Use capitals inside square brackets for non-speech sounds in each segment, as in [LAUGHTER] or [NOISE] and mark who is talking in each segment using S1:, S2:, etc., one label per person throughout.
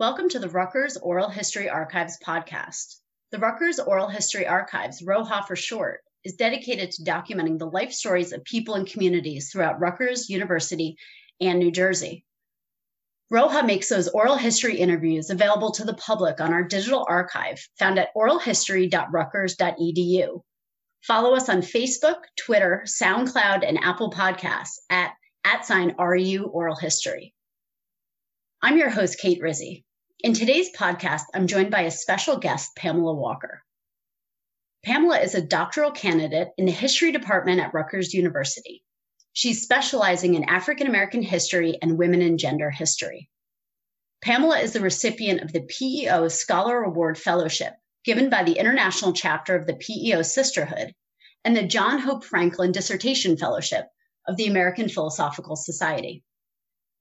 S1: Welcome to the Rutgers Oral History Archives podcast. The Rutgers Oral History Archives, ROHA for short, is dedicated to documenting the life stories of people and communities throughout Rutgers University and New Jersey. ROHA makes those oral history interviews available to the public on our digital archive found at oralhistory.rutgers.edu. Follow us on Facebook, Twitter, SoundCloud, and Apple Podcasts at at sign RU Oral History. I'm your host, Kate Rizzi. In today's podcast, I'm joined by a special guest, Pamela Walker. Pamela is a doctoral candidate in the history department at Rutgers University. She's specializing in African American history and women and gender history. Pamela is the recipient of the PEO Scholar Award Fellowship, given by the International Chapter of the PEO Sisterhood, and the John Hope Franklin Dissertation Fellowship of the American Philosophical Society.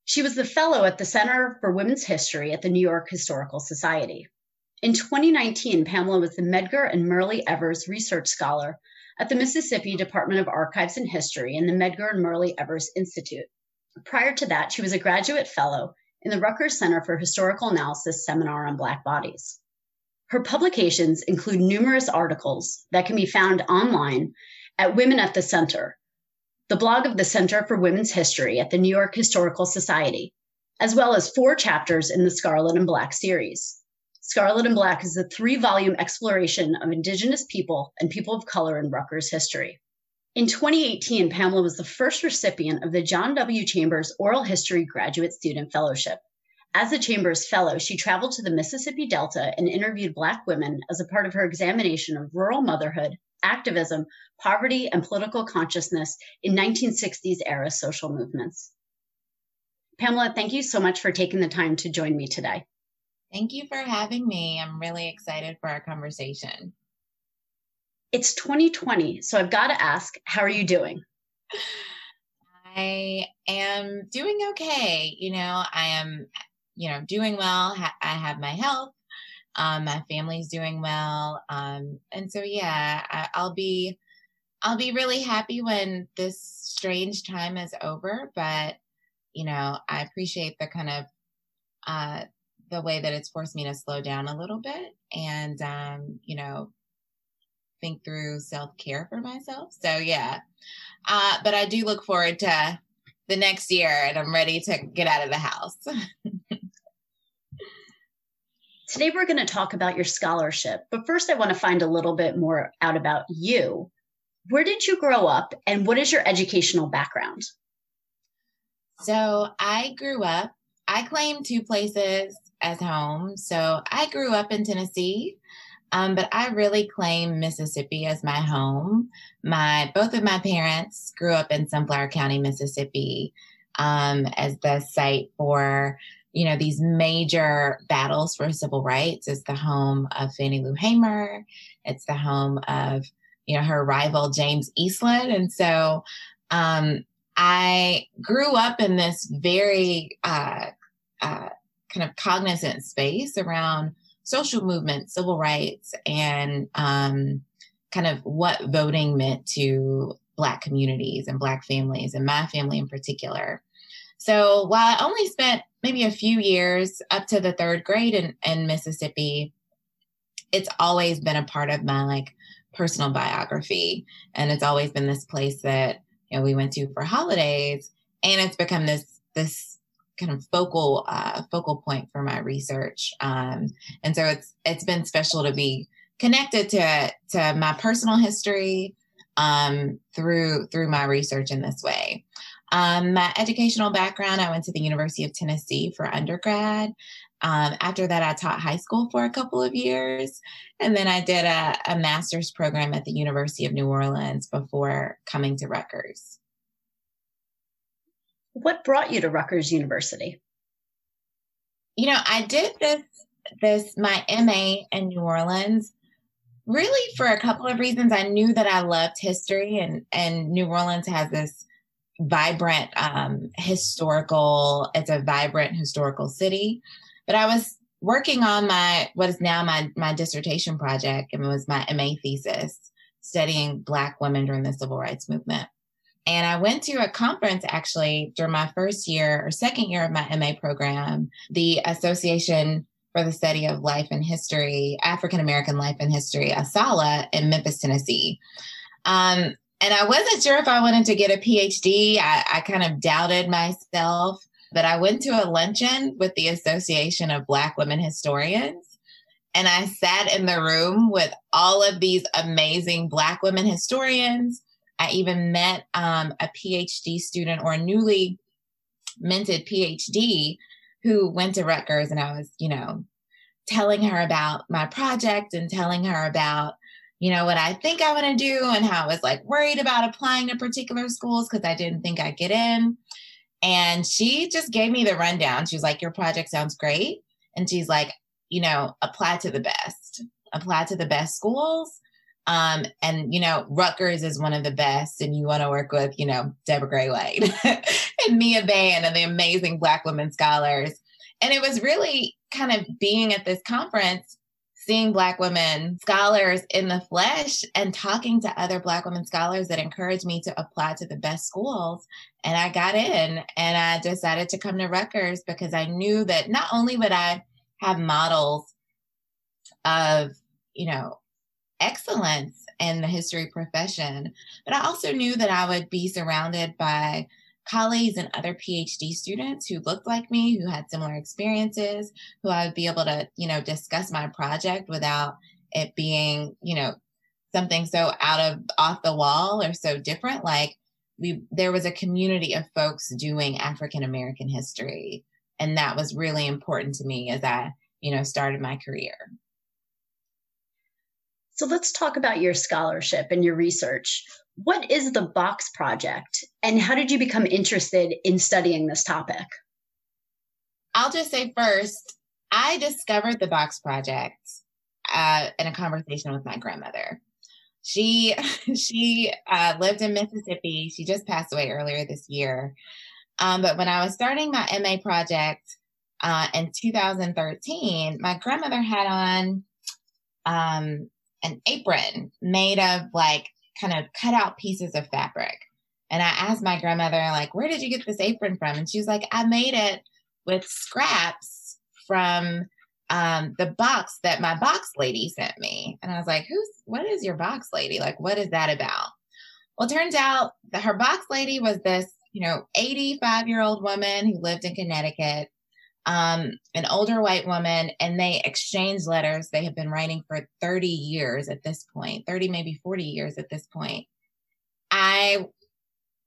S1: She was the fellow at the Center for Women's History at the New York Historical Society. In 2019, Pamela was the Medgar and Myrlie Evers Research Scholar at the Mississippi Department of Archives and History and the Medgar and Myrlie Evers Institute. Prior to that, she was a graduate fellow in the Rutgers Center for Historical Analysis Seminar on Black Bodies. Her publications include numerous articles that can be found online at Women at the Center, the blog of the Center for Women's History at the New York Historical Society, as well as four chapters in the Scarlet and Black series. Scarlet and Black is a three volume exploration of Indigenous people and people of color in Rutgers history. In 2018, Pamela was the first recipient of the John W. Chambers Oral History Graduate Student Fellowship. As a Chambers Fellow, she traveled to the Mississippi Delta and interviewed Black women as a part of her examination of rural motherhood activism, poverty, and political consciousness in 1960s era social movements. Pamela, thank you so much for taking the time to join me today.
S2: Thank you for having me. I'm really excited for our conversation.
S1: It's 2020, so I've got to ask, how are you doing?
S2: I am doing okay. You know, I am, you know, doing well. I have my health. Um, my family's doing well. Um, and so, yeah, I, I'll be, I'll be really happy when this strange time is over. But, you know, I appreciate the kind of, uh, the way that it's forced me to slow down a little bit and, um, you know, think through self care for myself. So, yeah. Uh, but I do look forward to the next year and I'm ready to get out of the house. [LAUGHS]
S1: Today, we're going to talk about your scholarship. But first, I want to find a little bit more out about you. Where did you grow up and what is your educational background?
S2: So, I grew up, I claim two places as home. So, I grew up in Tennessee. Um, but I really claim Mississippi as my home. My both of my parents grew up in Sunflower County, Mississippi, um, as the site for you know, these major battles for civil rights. It's the home of Fannie Lou Hamer. It's the home of, you know, her rival James Eastland. And so um, I grew up in this very uh, uh, kind of cognizant space around social movement, civil rights, and um, kind of what voting meant to Black communities and Black families, and my family in particular. So while I only spent maybe a few years up to the third grade in, in Mississippi, it's always been a part of my like personal biography. And it's always been this place that, you know, we went to for holidays. And it's become this this kind of focal uh, focal point for my research. Um, and so it's it's been special to be connected to to my personal history um, through through my research in this way. Um, my educational background, I went to the University of Tennessee for undergrad. Um, after that, I taught high school for a couple of years. And then I did a, a master's program at the University of New Orleans before coming to Rutgers.
S1: What brought you to Rutgers University?
S2: You know, I did this this my MA in New Orleans really for a couple of reasons. I knew that I loved history and and New Orleans has this vibrant um, historical it's a vibrant historical city but i was working on my what is now my my dissertation project and it was my ma thesis studying black women during the civil rights movement And I went to a conference actually during my first year or second year of my MA program, the Association for the Study of Life and History, African American Life and History, ASALH, in Memphis, Tennessee. Um, and I wasn't sure if I wanted to get a PhD. I, I kind of doubted myself, but I went to a luncheon with the Association of Black Women Historians. And I sat in the room with all of these amazing Black women historians I even met um, a PhD student or a newly minted PhD who went to Rutgers, and I was, you know, telling her about my project and telling her about, you know, what I think I want to do and how I was like worried about applying to particular schools because I didn't think I'd get in. And she just gave me the rundown. She was like, Your project sounds great. And she's like, You know, apply to the best, apply to the best schools um, and you know, Rutgers is one of the best, and you want to work with, you know, Deborah Gray White [LAUGHS] and Mia Bay and the amazing Black women scholars. And it was really kind of being at this conference, seeing Black women scholars in the flesh and talking to other Black women scholars that encouraged me to apply to the best schools. And I got in and I decided to come to Rutgers because I knew that not only would I have models of, you know, excellence in the history profession. But I also knew that I would be surrounded by colleagues and other PhD students who looked like me, who had similar experiences, who I would be able to, you know, discuss my project without it being, you know, something so out of off the wall or so different. Like we there was a community of folks doing African American history. And that was really important to me as I, you know, started my career.
S1: So let's talk about your scholarship and your research. What is the Box Project, and how did you become interested in studying this topic?
S2: I'll just say first, I discovered the Box Project uh, in a conversation with my grandmother. She [LAUGHS] she uh, lived in Mississippi. She just passed away earlier this year. Um, but when I was starting my MA project uh, in 2013, my grandmother had on um, an apron made of like kind of cut out pieces of fabric. And I asked my grandmother, like, where did you get this apron from? And she was like, I made it with scraps from um, the box that my box lady sent me. And I was like, who's, what is your box lady? Like, what is that about? Well, it turns out that her box lady was this, you know, 85 year old woman who lived in Connecticut um, an older white woman, and they exchanged letters. They have been writing for 30 years at this point, 30, maybe 40 years at this point. I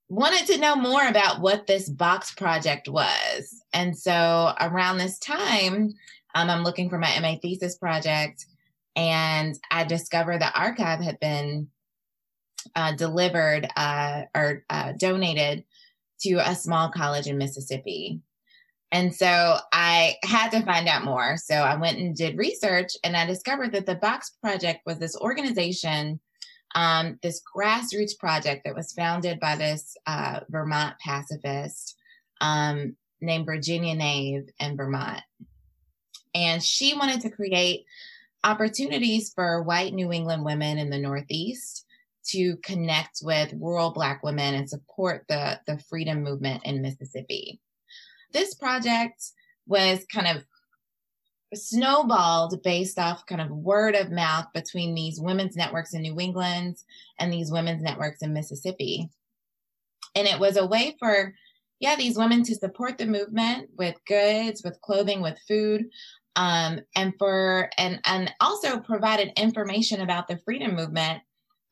S2: wanted to know more about what this box project was. And so around this time, um, I'm looking for my MA thesis project, and I discovered the archive had been uh, delivered uh, or uh, donated to a small college in Mississippi. And so I had to find out more. So I went and did research and I discovered that the Box Project was this organization, um, this grassroots project that was founded by this uh, Vermont pacifist um, named Virginia Naeve in Vermont. And she wanted to create opportunities for white New England women in the Northeast to connect with rural Black women and support the, the freedom movement in Mississippi this project was kind of snowballed based off kind of word of mouth between these women's networks in New England and these women's networks in Mississippi. And it was a way for, yeah, these women to support the movement with goods, with clothing, with food, um, and for and and also provided information about the freedom movement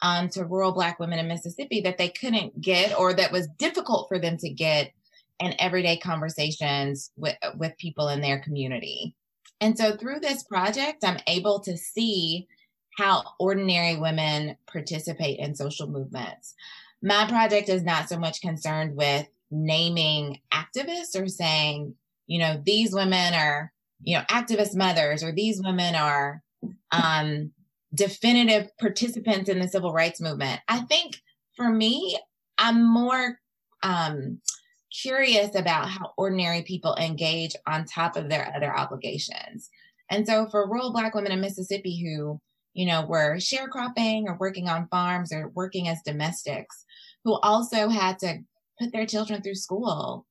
S2: um, to rural Black women in Mississippi that they couldn't get or that was difficult for them to get and everyday conversations with, with people in their community. And so through this project, I'm able to see how ordinary women participate in social movements. My project is not so much concerned with naming activists or saying, you know, these women are, you know, activist mothers or these women are um, definitive participants in the civil rights movement. I think for me, I'm more um, curious about how ordinary people engage on top of their other obligations. And so for rural Black women in Mississippi who, you know, were sharecropping or working on farms or working as domestics, who also had to put their children through school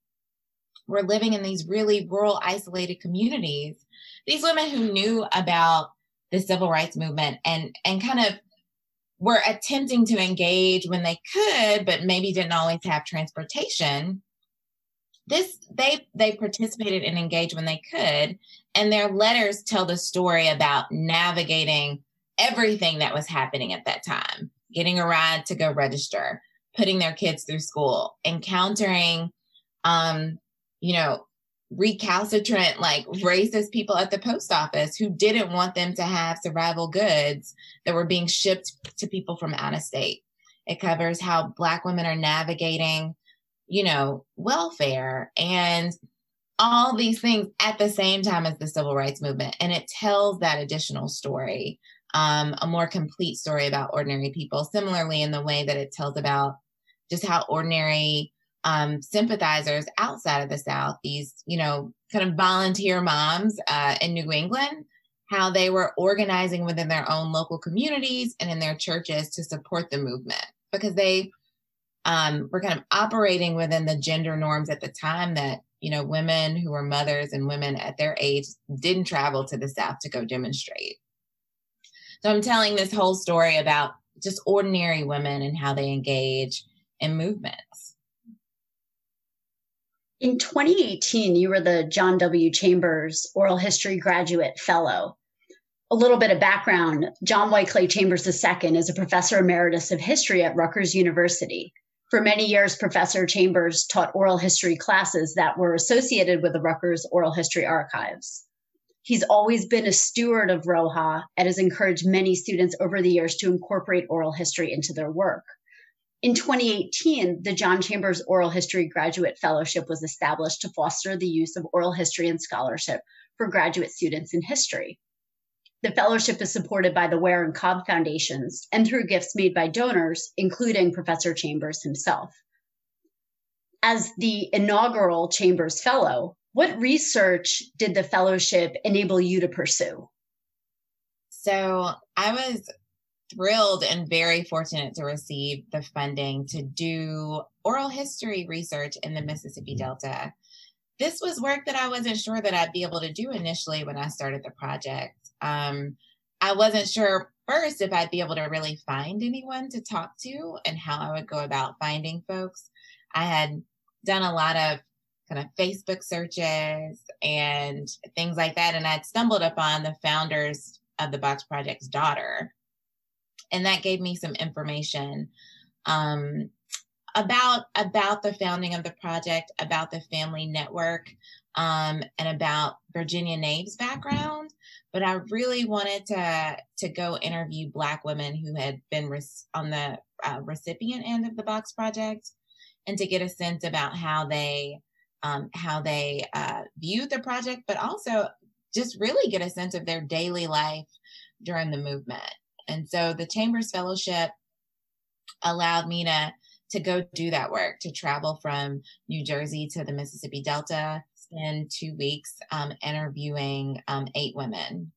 S2: were living in these really rural, isolated communities. These women who knew about the civil rights movement and and kind of were attempting to engage when they could, but maybe didn't always have transportation. This they they participated and engaged when they could, and their letters tell the story about navigating everything that was happening at that time, getting a ride to go register, putting their kids through school, encountering um, you know, recalcitrant, like racist people at the post office who didn't want them to have survival goods that were being shipped to people from out of state. It covers how Black women are navigating, you know, welfare and all these things at the same time as the civil rights movement. And it tells that additional story, um, a more complete story about ordinary people, similarly in the way that it tells about just how ordinary um, sympathizers outside of the South, these, you know, kind of volunteer moms uh, in New England, how they were organizing within their own local communities and in their churches to support the movement because they um, were kind of operating within the gender norms at the time that, you know, women who were mothers and women at their age didn't travel to the South to go demonstrate. So I'm telling this whole story about just ordinary women and how they engage in movements.
S1: In 2018, you were the John W. Chambers Oral History Graduate Fellow. A little bit of background John Clay Chambers II is a professor emeritus of history at Rutgers University. For many years, Professor Chambers taught oral history classes that were associated with the Rutgers Oral History Archives. He's always been a steward of ROHA and has encouraged many students over the years to incorporate oral history into their work. In 2018, the John Chambers Oral History Graduate Fellowship was established to foster the use of oral history and scholarship for graduate students in history. The fellowship is supported by the Ware and Cobb Foundations and through gifts made by donors, including Professor Chambers himself. As the inaugural Chambers Fellow, what research did the fellowship enable you to pursue?
S2: So I was thrilled and very fortunate to receive the funding to do oral history research in the Mississippi Delta. This was work that I wasn't sure that I'd be able to do initially when I started the project. Um, I wasn't sure first if I'd be able to really find anyone to talk to and how I would go about finding folks. I had done a lot of kind of Facebook searches and things like that, and I'd stumbled upon the founders of the Box Project's daughter, and that gave me some information um, about about the founding of the project, about the family network, um, and about Virginia Naeve's background. But I really wanted to to go interview Black women who had been res- on the uh, recipient end of the Box Project, and to get a sense about how they um, how they uh, viewed the project, but also just really get a sense of their daily life during the movement. And so the Chambers Fellowship allowed me to to go do that work, to travel from New Jersey to the Mississippi Delta, spend two weeks um, interviewing um, eight women.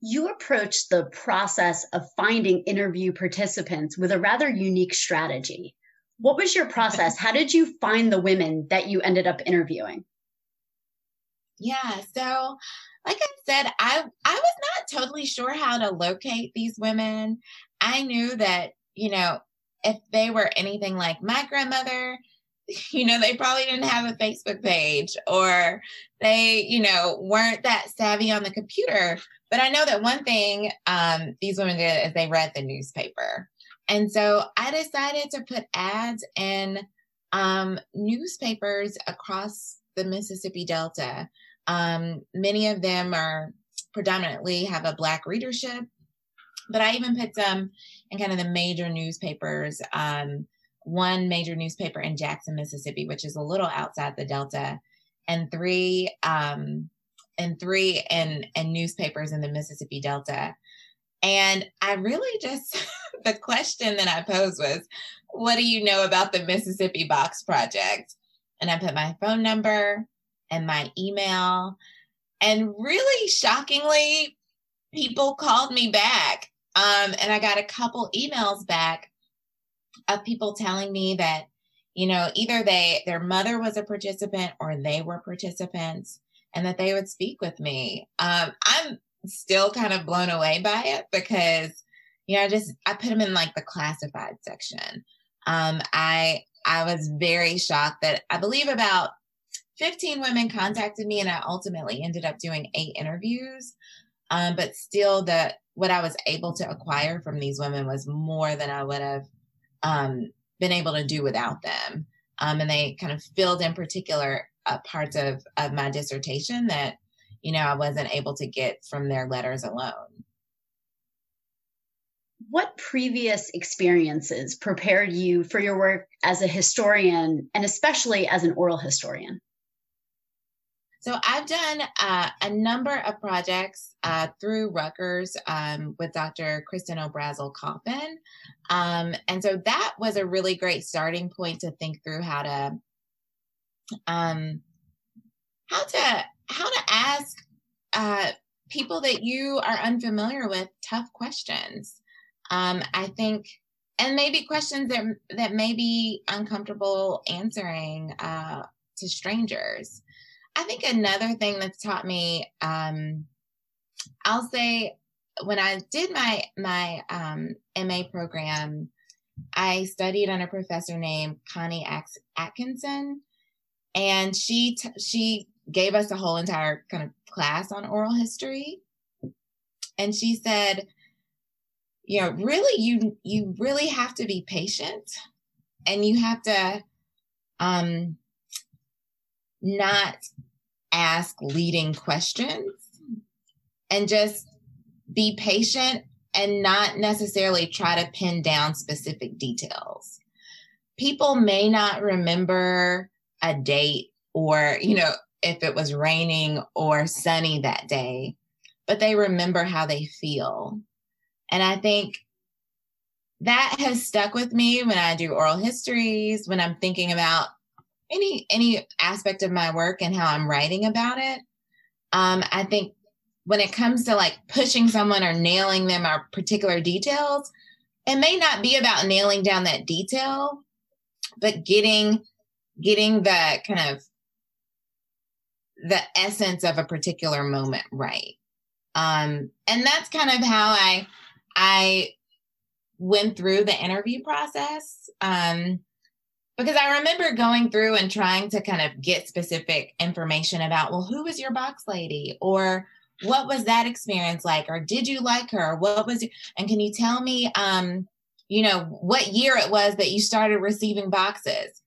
S1: You approached the process of finding interview participants with a rather unique strategy. What was your process? How did you find the women that you ended up interviewing?
S2: Yeah, so like I said, I I was not totally sure how to locate these women. I knew that, you know, if they were anything like my grandmother, [LAUGHS] you know, they probably didn't have a Facebook page or they, you know, weren't that savvy on the computer. But I know that one thing um, these women did is they read the newspaper. And so I decided to put ads in um, newspapers across the Mississippi Delta. Um, many of them are predominantly have a Black readership, but I even put some in kind of the major newspapers. Um, one major newspaper in Jackson, Mississippi, which is a little outside the Delta, and three um, and three and in newspapers in the Mississippi Delta. And I really just, [LAUGHS] the question that I posed was, what do you know about the Mississippi Box Project? And I put my phone number, and my email. And really shockingly, people called me back. Um, and I got a couple emails back of people telling me that, you know, either they their mother was a participant or they were participants and that they would speak with me. Um, I'm still kind of blown away by it because, you know, I just I put them in like the classified section. Um, I I was very shocked that I believe about 15 women contacted me and I ultimately ended up doing eight interviews. Um, but still the what I was able to acquire from these women was more than I would have um, been able to do without them. Um, and they kind of filled in particular uh, parts of, of my dissertation that, you know, I wasn't able to get from their letters alone.
S1: What previous experiences prepared you for your work as a historian and especially as an oral historian?
S2: So I've done uh, a number of projects uh, through Rutgers um, with Dr. Kristin O'Brassill-Kulfan. Um, and so that was a really great starting point to think through how to um, how to how to ask uh, people that you are unfamiliar with tough questions. Um, I think and maybe questions that that may be uncomfortable answering uh, to strangers. I think another thing that's taught me, um, I'll say, when I did my my um, MA program, I studied under a professor named Connie Atkinson, and she t- she gave us a whole entire kind of class on oral history, and she said, you know, really you you really have to be patient, and you have to um not ask leading questions and just be patient and not necessarily try to pin down specific details. People may not remember a date or, you know, if it was raining or sunny that day, but they remember how they feel. And I think that has stuck with me when I do oral histories, when I'm thinking about any any aspect of my work and how I'm writing about it. Um, I think when it comes to like pushing someone or nailing them or particular details, it may not be about nailing down that detail, but getting getting the kind of the essence of a particular moment right. Um, and that's kind of how I I went through the interview process. Um, because I remember going through and trying to kind of get specific information about, well, who was your box lady? Or what was that experience like? Or did you like her? What was, it? and can you tell me, um, you know, what year it was that you started receiving boxes?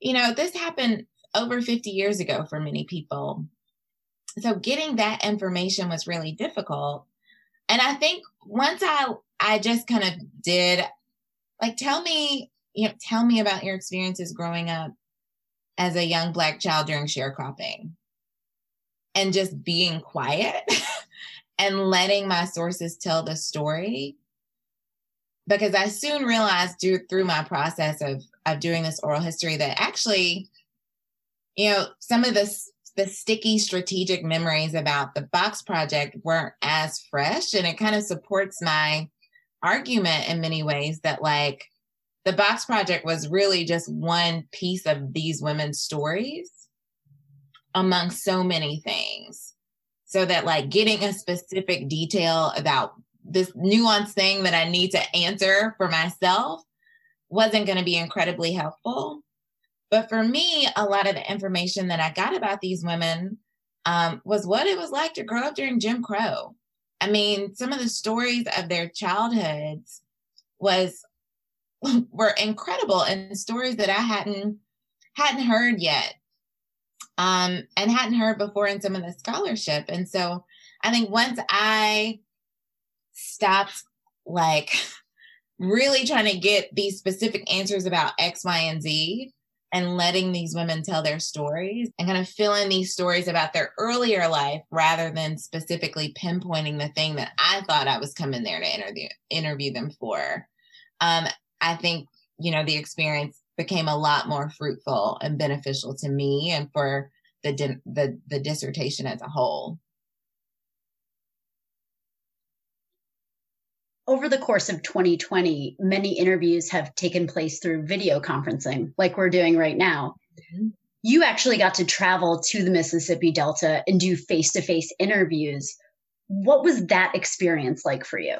S2: You know, this happened over 50 years ago for many people. So getting that information was really difficult. And I think once I I just kind of did like tell me you know, tell me about your experiences growing up as a young black child during sharecropping and just being quiet [LAUGHS] and letting my sources tell the story. Because i soon realized do, through my process of of doing this oral history that actually you know some of the the sticky strategic memories about the box project weren't as fresh. And it kind of supports my argument in many ways that like the box project was really just one piece of these women's stories among so many things. So that like getting a specific detail about this nuanced thing that i need to answer for myself wasn't going to be incredibly helpful. But for me a lot of the information that i got about these women um, was what it was like to grow up during jim crow. I mean some of the stories of their childhoods was [LAUGHS] were incredible and stories that I hadn't hadn't heard yet. Um, and hadn't heard before in some of the scholarship. And so I think once I stopped like [LAUGHS] really trying to get these specific answers about X, Y, and Z and letting these women tell their stories and kind of fill in these stories about their earlier life rather than specifically pinpointing the thing that I thought I was coming there to interview interview them for. Um, I think, you know, the experience became a lot more fruitful and beneficial to me and for the the the dissertation as a whole.
S1: over the course of 2020, many interviews have taken place through video conferencing, like we're doing right now. Mm-hmm. You actually got to travel to the Mississippi Delta and do face to face interviews. What was that experience like for you?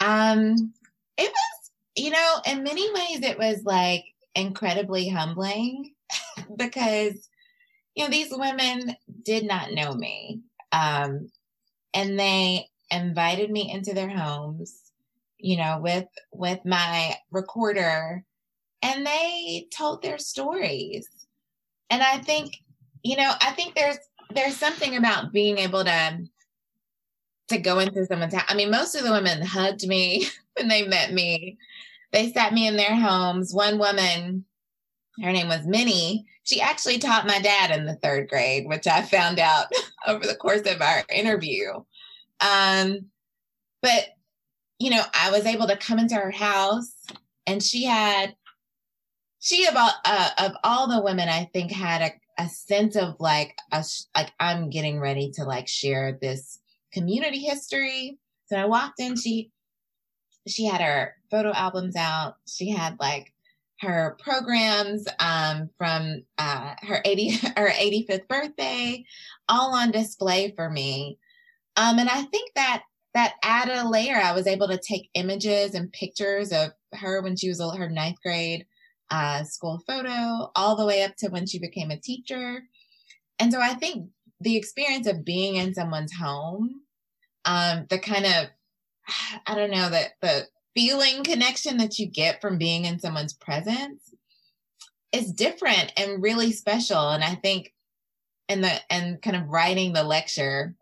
S2: Um, it was, you know, in many ways, it was like incredibly humbling [LAUGHS] because, you know, these women did not know me. Um, and they invited me into their homes, you know, with with my recorder and they told their stories. And I think, you know, I think there's there's something about being able to to go into someone's house. I mean, most of the women hugged me [LAUGHS] when they met me. They sat me in their homes. One woman, her name was Minnie, she actually taught my dad in the third grade, which I found out [LAUGHS] over the course of our interview. Um, but you know, I was able to come into her house, and she had she about uh, of all the women, I think had a, a sense of like a like I'm getting ready to like share this community history. So I walked in, she she had her photo albums out. She had like her programs um, from uh, her 80 [LAUGHS] her 85th birthday all on display for me um, and I think that that added a layer. I was able to take images and pictures of her when she was her ninth grade uh, school photo, all the way up to when she became a teacher. And so I think the experience of being in someone's home, um, the kind of, [SIGHS] I don't know, that the feeling connection that you get from being in someone's presence is different and really special. And I think in the and kind of writing the lecture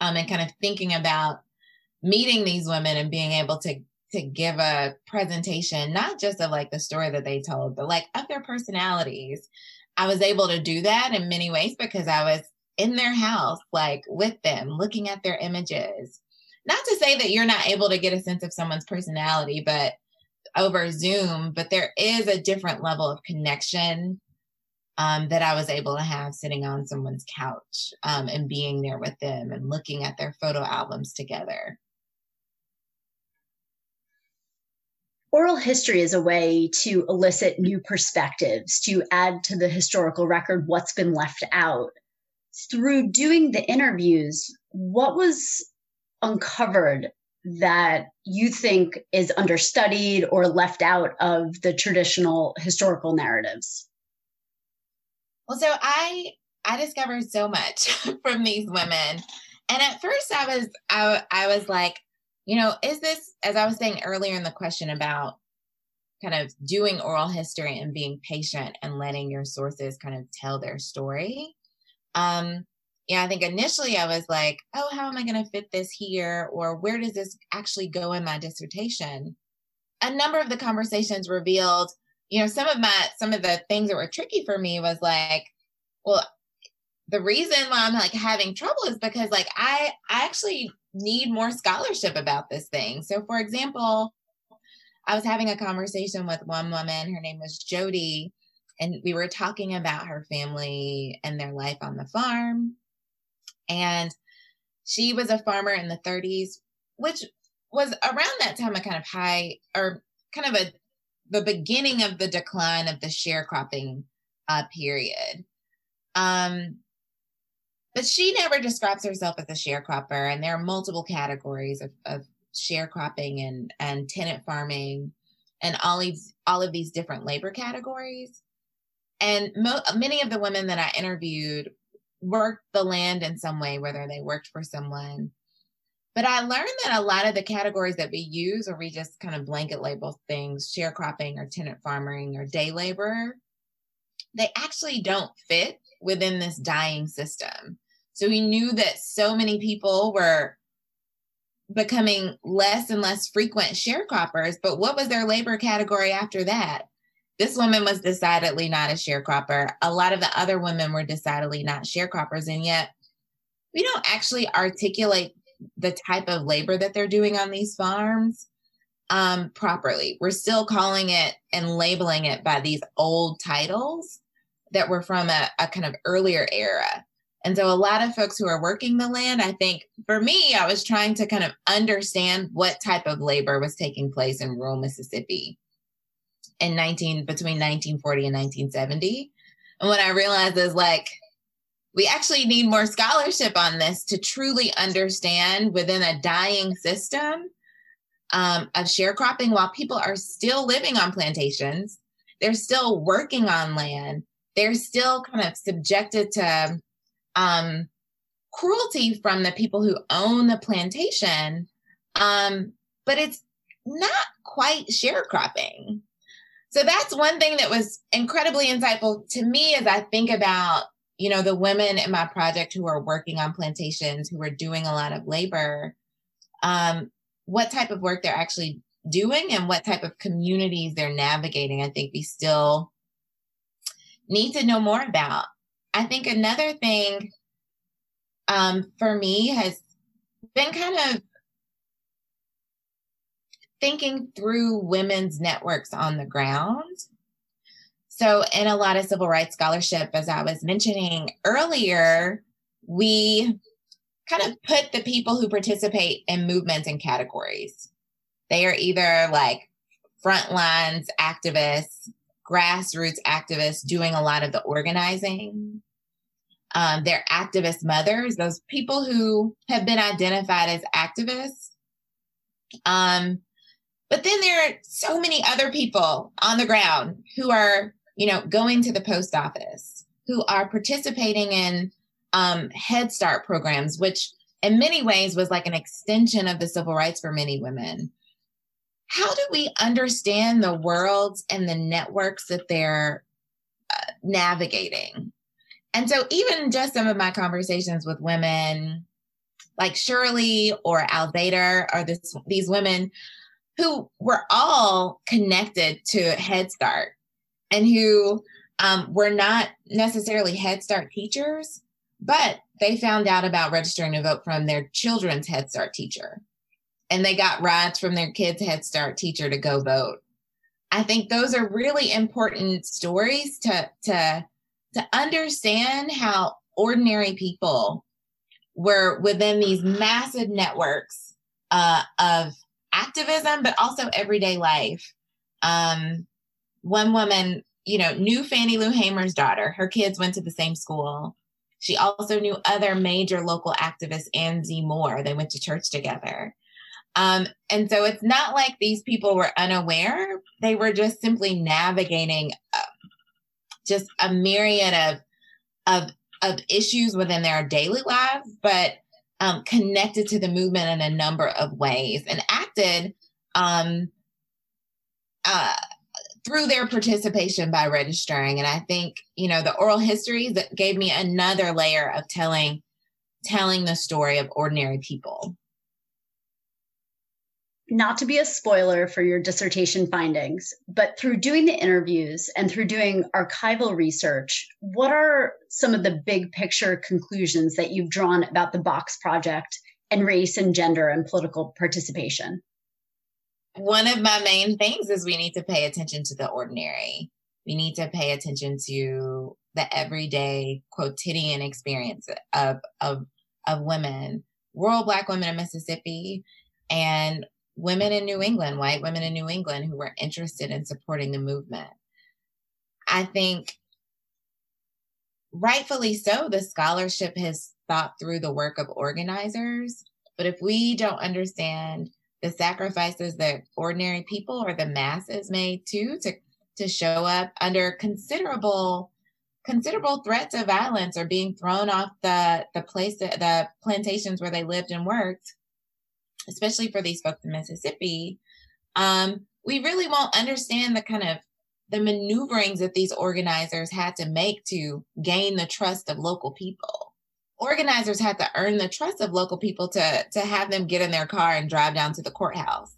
S2: um, and kind of thinking about meeting these women and being able to to give a presentation not just of like the story that they told but like of their personalities i was able to do that in many ways because i was in their house like with them looking at their images not to say that you're not able to get a sense of someone's personality but over zoom but there is a different level of connection um, that I was able to have sitting on someone's couch um, and being there with them and looking at their photo albums together.
S1: Oral history is a way to elicit new perspectives, to add to the historical record what's been left out. Through doing the interviews, what was uncovered that you think is understudied or left out of the traditional historical narratives?
S2: Well, so I I discovered so much [LAUGHS] from these women. And at first I was I, I was like, you know, is this as I was saying earlier in the question about kind of doing oral history and being patient and letting your sources kind of tell their story. Um yeah, I think initially I was like, oh, how am I going to fit this here? Or where does this actually go in my dissertation? A number of the conversations revealed you know, some of my some of the things that were tricky for me was like, well, the reason why I'm like having trouble is because like I I actually need more scholarship about this thing. So for example, I was having a conversation with one woman, her name was Jody, and we were talking about her family and their life on the farm. And she was a farmer in the 30s, which was around that time a kind of high or kind of a the beginning of the decline of the sharecropping uh, period. Um, but she never describes herself as a sharecropper, and there are multiple categories of, of sharecropping and and tenant farming, and all these all of these different labor categories. And mo- many of the women that I interviewed worked the land in some way, whether they worked for someone but I learned that a lot of the categories that we use, or we just kind of blanket label things, sharecropping or tenant farming or day labor, they actually don't fit within this dying system. So we knew that so many people were becoming less and less frequent sharecroppers, but what was their labor category after that? This woman was decidedly not a sharecropper. A lot of the other women were decidedly not sharecroppers, and yet we don't actually articulate the type of labor that they're doing on these farms um, properly. We're still calling it and labeling it by these old titles that were from a, a kind of earlier era. And so a lot of folks who are working the land, I think for me, I was trying to kind of understand what type of labor was taking place in rural Mississippi in 19 between 1940 and 1970. And what I realized is like we actually need more scholarship on this to truly understand within a dying system um, of sharecropping while people are still living on plantations, they're still working on land, they're still kind of subjected to um, cruelty from the people who own the plantation, um, but it's not quite sharecropping. So that's one thing that was incredibly insightful to me as I think about, you know, the women in my project who are working on plantations, who are doing a lot of labor, um, what type of work they're actually doing and what type of communities they're navigating. I think we still need to know more about. I think another thing um, for me has been kind of thinking through women's networks on the ground. So, in a lot of civil rights scholarship, as I was mentioning earlier, we kind of put the people who participate in movements in categories. They are either like front lines activists, grassroots activists doing a lot of the organizing. Um, they're activist mothers, those people who have been identified as activists. Um, but then there are so many other people on the ground who are, you know, going to the post office, who are participating in um, Head Start programs, which in many ways was like an extension of the civil rights for many women how do we understand the worlds and the networks that they're uh, navigating? And so, even just some of my conversations with women like Shirley or Al Alzada are this, these women who were all connected to Head Start and who um, were not necessarily Head Start teachers, but they found out about registering to vote from their children's Head Start teacher and they got rides from their kids' Head Start teacher to go vote. I think those are really important stories to to to understand how ordinary people were within these massive networks uh, of activism, but also everyday life. Um, one woman, you know, knew Fannie Lou Hamer's daughter. Her kids went to the same school. She also knew other major local activists, Amzie Moore. They went to church together. Um, and so it's not like these people were unaware, they were just simply navigating uh, just a myriad of, of, of issues within their daily lives, but um, connected to the movement in a number of ways and acted um, uh, through their participation by registering. And I think, you know, the oral history that gave me another layer of telling telling the story of ordinary people
S1: not to be a spoiler for your dissertation findings, but through doing the interviews and through doing archival research, what are some of the big picture conclusions that you've drawn about the Box Project and race and gender and political participation?
S2: One of my main things is we need to pay attention to the ordinary. We need to pay attention to the everyday quotidian experience of, of, of women, rural Black women in Mississippi, and women in New England, white women in New England who were interested in supporting the movement. I think rightfully so, the scholarship has thought through the work of organizers. But if we don't understand the sacrifices that ordinary people or the masses made too to, to show up under considerable considerable threats of violence or being thrown off the the place that, the plantations where they lived and worked especially for these folks in Mississippi, um, we really won't understand the kind of the maneuverings that these organizers had to make to gain the trust of local people. Organizers had to earn the trust of local people to, to have them get in their car and drive down to the courthouse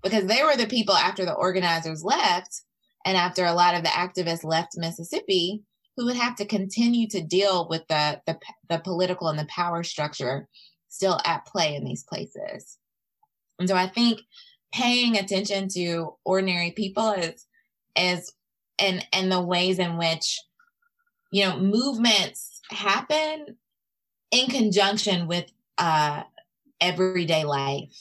S2: because they were the people after the organizers left and after a lot of the activists left Mississippi who would have to continue to deal with the, the, the political and the power structure still at play in these places. And so I think paying attention to ordinary people is is and and the ways in which you know movements happen in conjunction with uh, everyday life,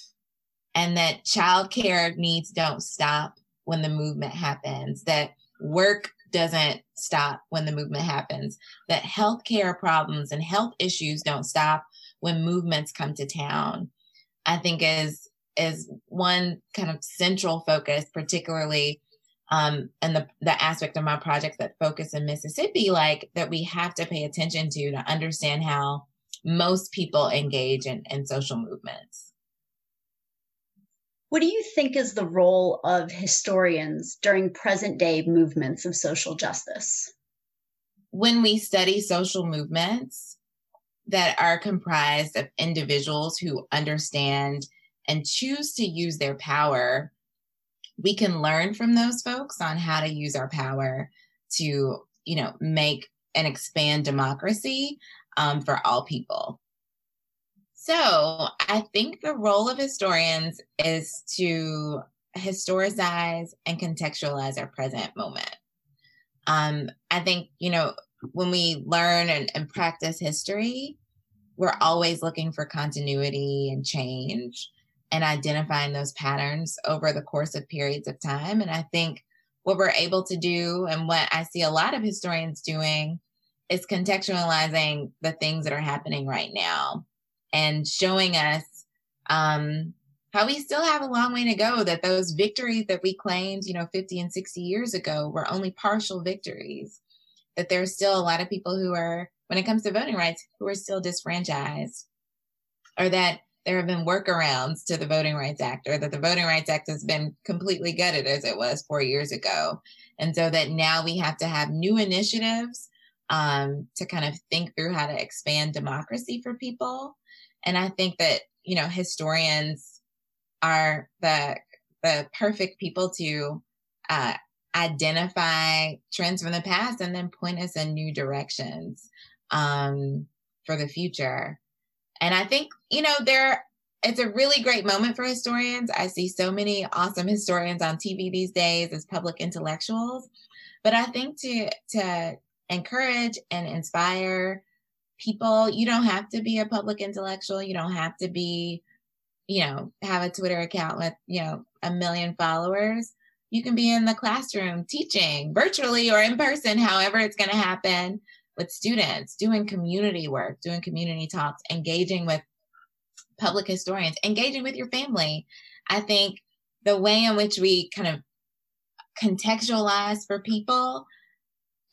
S2: and that childcare needs don't stop when the movement happens, that work doesn't stop when the movement happens, that healthcare problems and health issues don't stop when movements come to town. I think is is one kind of central focus, particularly um, and the the aspect of my project that focus in Mississippi, like that we have to pay attention to to understand how most people engage in, in social movements.
S1: What do you think is the role of historians during present day movements of social justice?
S2: When we study social movements that are comprised of individuals who understand and choose to use their power we can learn from those folks on how to use our power to, you know, make and expand democracy um, for all people. So I think the role of historians is to historicize and contextualize our present moment. Um, I think, you know, when we learn and, and practice history, we're always looking for continuity and change and identifying those patterns over the course of periods of time. And I think what we're able to do and what I see a lot of historians doing is contextualizing the things that are happening right now and showing us um, how we still have a long way to go, that those victories that we claimed, you know, 50 and 60 years ago were only partial victories, that there's still a lot of people who are, when it comes to voting rights, who are still disfranchised, or that there have been workarounds to the Voting Rights Act, or that the Voting Rights Act has been completely gutted as it was four years ago. And so that now we have to have new initiatives um, to kind of think through how to expand democracy for people. And I think that, you know, historians are the, the perfect people to uh, identify trends from the past and then point us in new directions um, for the future. And I think, you know, there it's a really great moment for historians. I see so many awesome historians on TV these days as public intellectuals. But I think to to encourage and inspire people, you don't have to be a public intellectual. You don't have to be, you know, have a Twitter account with, you know, a million followers. You can be in the classroom teaching virtually or in person, however it's going to happen with students, doing community work, doing community talks, engaging with public historians, engaging with your family. I think the way in which we kind of contextualize for people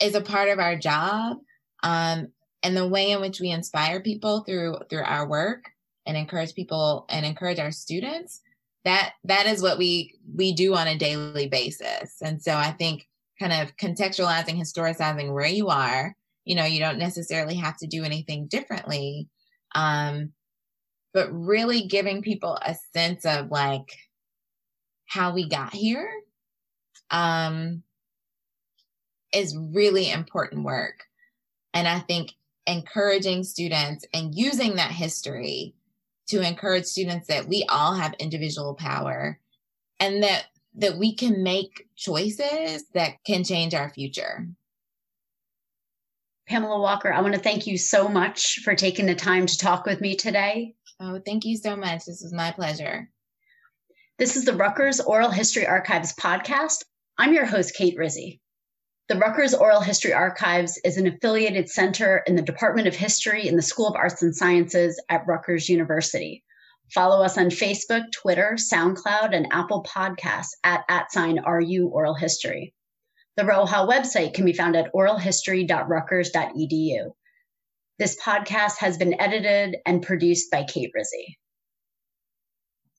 S2: is a part of our job. Um, and the way in which we inspire people through through our work and encourage people and encourage our students that that is what we we do on a daily basis and so i think kind of contextualizing historicizing where you are you know you don't necessarily have to do anything differently um but really giving people a sense of like how we got here um is really important work and i think encouraging students and using that history to encourage students that we all have individual power and that that we can make choices that can change our future
S1: Pamela Walker, I want to thank you so much for taking the time to talk with me today.
S2: Oh, thank you so much. This was my pleasure.
S1: This is the Rutgers Oral History Archives podcast. I'm your host, Kate Rizzi. The Rutgers Oral History Archives is an affiliated center in the Department of History in the School of Arts and Sciences at Rutgers University. Follow us on Facebook, Twitter, SoundCloud, and Apple Podcasts at at sign RU Oral History. The ROHA website can be found at oralhistory.rutgers.edu. This podcast has been edited and produced by Kate Rizzi.